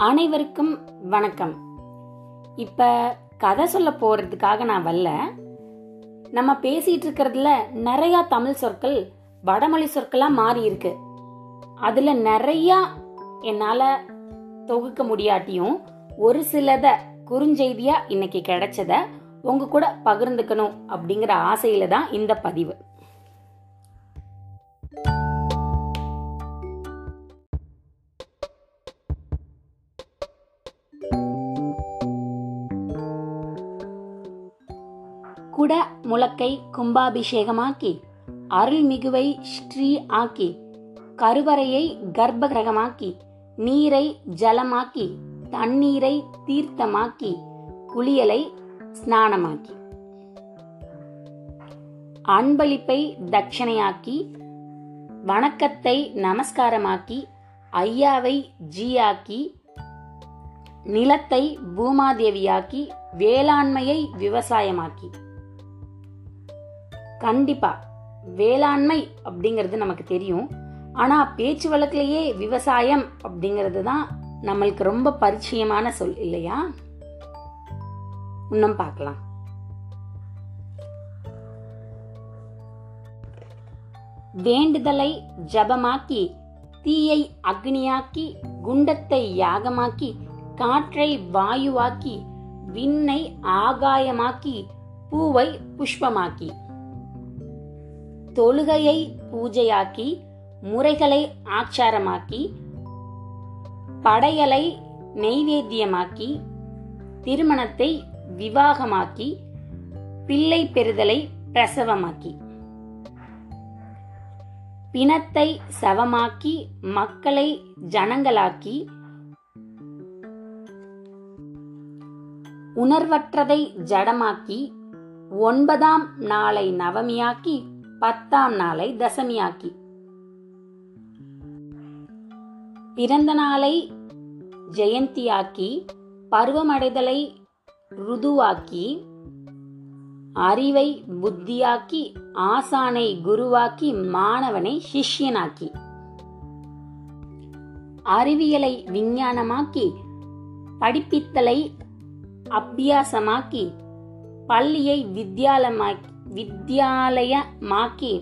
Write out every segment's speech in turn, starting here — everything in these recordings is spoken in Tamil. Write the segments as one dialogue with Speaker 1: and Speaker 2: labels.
Speaker 1: அனைவருக்கும் வணக்கம். இப்ப கதை சொல்ல போறதுக்காக நான் வரல. நம்ம பேசிட்டு இருக்கிறதுல நிறைய தமிழ் சொற்கள் வடமொழி சொற்களா மாறி இருக்கு. அதுல நிறைய என்னால தொகுக்க முடியாட்டியும் ஒரு சிலத குறுஞ்செய்தியா இன்னைக்கு கிடைச்சத உங்க கூட பகிர்ந்துக்கணும் அப்படிங்கிற ஆசையில தான் இந்த பதிவு. குட முழக்கை கும்பாபிஷேகமாக்கி அருள்மிகுவை ஸ்ரீ ஆக்கி கருவறையை கர்ப்பகிரகமாக்கி நீரை ஜலமாக்கி தண்ணீரை தீர்த்தமாக்கி குளியலை ஸ்நானமாக்கி. அன்பளிப்பை தட்சணையாக்கி வணக்கத்தை நமஸ்காரமாக்கி ஐயாவை ஜீயாக்கி நிலத்தை பூமாதேவியாக்கி வேளாண்மையை விவசாயமாக்கி. கண்டிப்பா. வேளாண்மை அப்படிங்கிறது நமக்கு தெரியும். ஆனா பேச்சு வழக்கிலேயே விவசாயம் அப்படிங்கிறது தான் நம்மளுக்கு ரொம்ப பரிச்சயமான சொல் இல்லையா? இன்னும் பார்க்கலாம். வேண்டுதலை ஜபமாக்கி தீயை அக்னியாக்கி குண்டத்தை யாகமாக்கி காற்றை வாயுவாக்கி விண்ணை ஆகாயமாக்கி பூவை புஷ்பமாக்கி. தொழுகையை பூஜையாக்கி முறைகளை ஆச்சாரமாக்கி படையலை நெய்வேத்தியமாக்கி திருமணத்தை விவாகமாக்கி பிள்ளை பெறுதலை பிரசவமாக்கி. பிணத்தை சவமாக்கி மக்களை ஜனங்களாக்கி உணர்வற்றதை ஜடமாக்கி ஒன்பதாம் நாளை நவமியாக்கி பத்தாம் நாளை தசமியாக்கி. பிறந்த நாளை ஜெயந்தியாக்கி பருவமடைதலை ருதுவாக்கி அறிவை புத்தியாக்கி ஆசானை குருவாக்கி மாணவனை சிஷ்யனாக்கி. அறிவியலை விஞ்ஞானமாக்கி படிப்பித்தலை அபியாசமாக்கி பள்ளியை வித்யாலமாக்கி வித்யாலயமாக்கி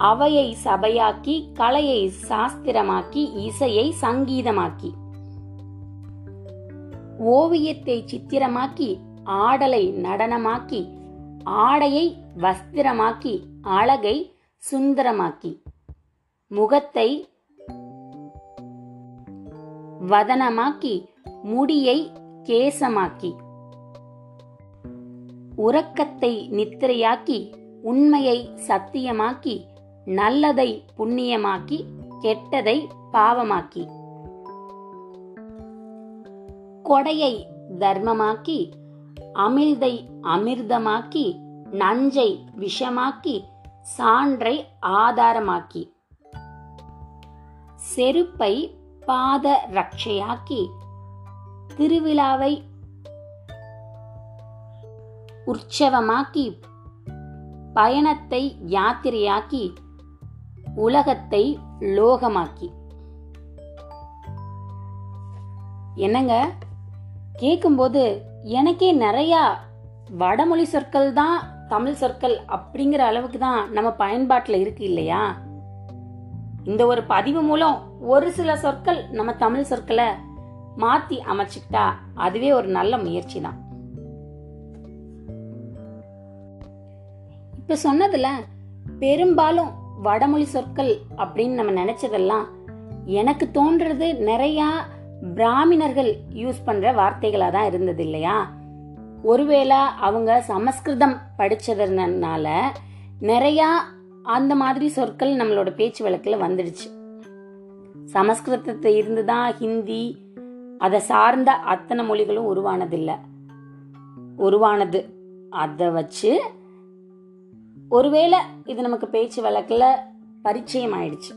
Speaker 1: அவையை சபையாக்கி கலையை சாஸ்திரமாக்கி இசையை சங்கீதமாக்கி ஓவியத்தை சித்திரமாக்கி ஆடலை நடனமாக்கி ஆடையை வஸ்திரமாக்கி அழகை சுந்தரமாக்கி முகத்தை வதனமாக்கி முடியை கேசமாக்கி உறக்கத்தை நித்திரையாக்கி உண்மையை சத்தியமாக்கி நல்லதை புண்ணியமாக்கி கெட்டதை பாவமாக்கி. கொடையை தர்மமாக்கி அமிழ்தை அமிர்தமாக்கி நஞ்சை விஷமாக்கி சான்றை ஆதாரமாக்கி. செருப்பை பாத ரட்சையாக்கி திருவிழாவை உற்சவமாக்கி பயணத்தை யாத்திரையாக்கி உலகத்தை லோகமாக்கி. என்னங்க? கேட்கும்போது எனக்கே நிறையா வடமொழி சொற்கள் தான் தமிழ் சொற்கள் அப்படிங்கிற அளவுக்கு தான் நம்ம பயன்பாட்டில் இருக்கு இல்லையா? இந்த ஒரு பதிவு மூலம் ஒரு சில சொற்கள் நம்ம தமிழ் சொற்களை மாற்றி அமைச்சுக்கிட்டா அதுவே ஒரு நல்ல முயற்சி தான். இப்ப சொன்னதுல பெரும்பாலும் வடமொழி சொற்கள் அப்படின்னு நம்ம நினைச்சதெல்லாம் எனக்கு தோன்றது நிறைய பிராமணர்கள் யூஸ் பண்ற வார்த்தைகளா தான் இருந்தது இல்லையா? ஒருவேளை அவங்க சமஸ்கிருதம் படிச்சதுனால நிறைய அந்த மாதிரி சொற்கள் நம்மளோட பேச்சு வழக்கில் வந்துடுச்சு. சமஸ்கிருதத்தை இருந்து தான் ஹிந்தி அதை சார்ந்த அத்தனை மொழிகளும் உருவானதில்லை. உருவானது. அதை வச்சு ஒருவேளை இது நமக்கு பேச்சு வழக்கில் பரிச்சயம் ஆயிடுச்சு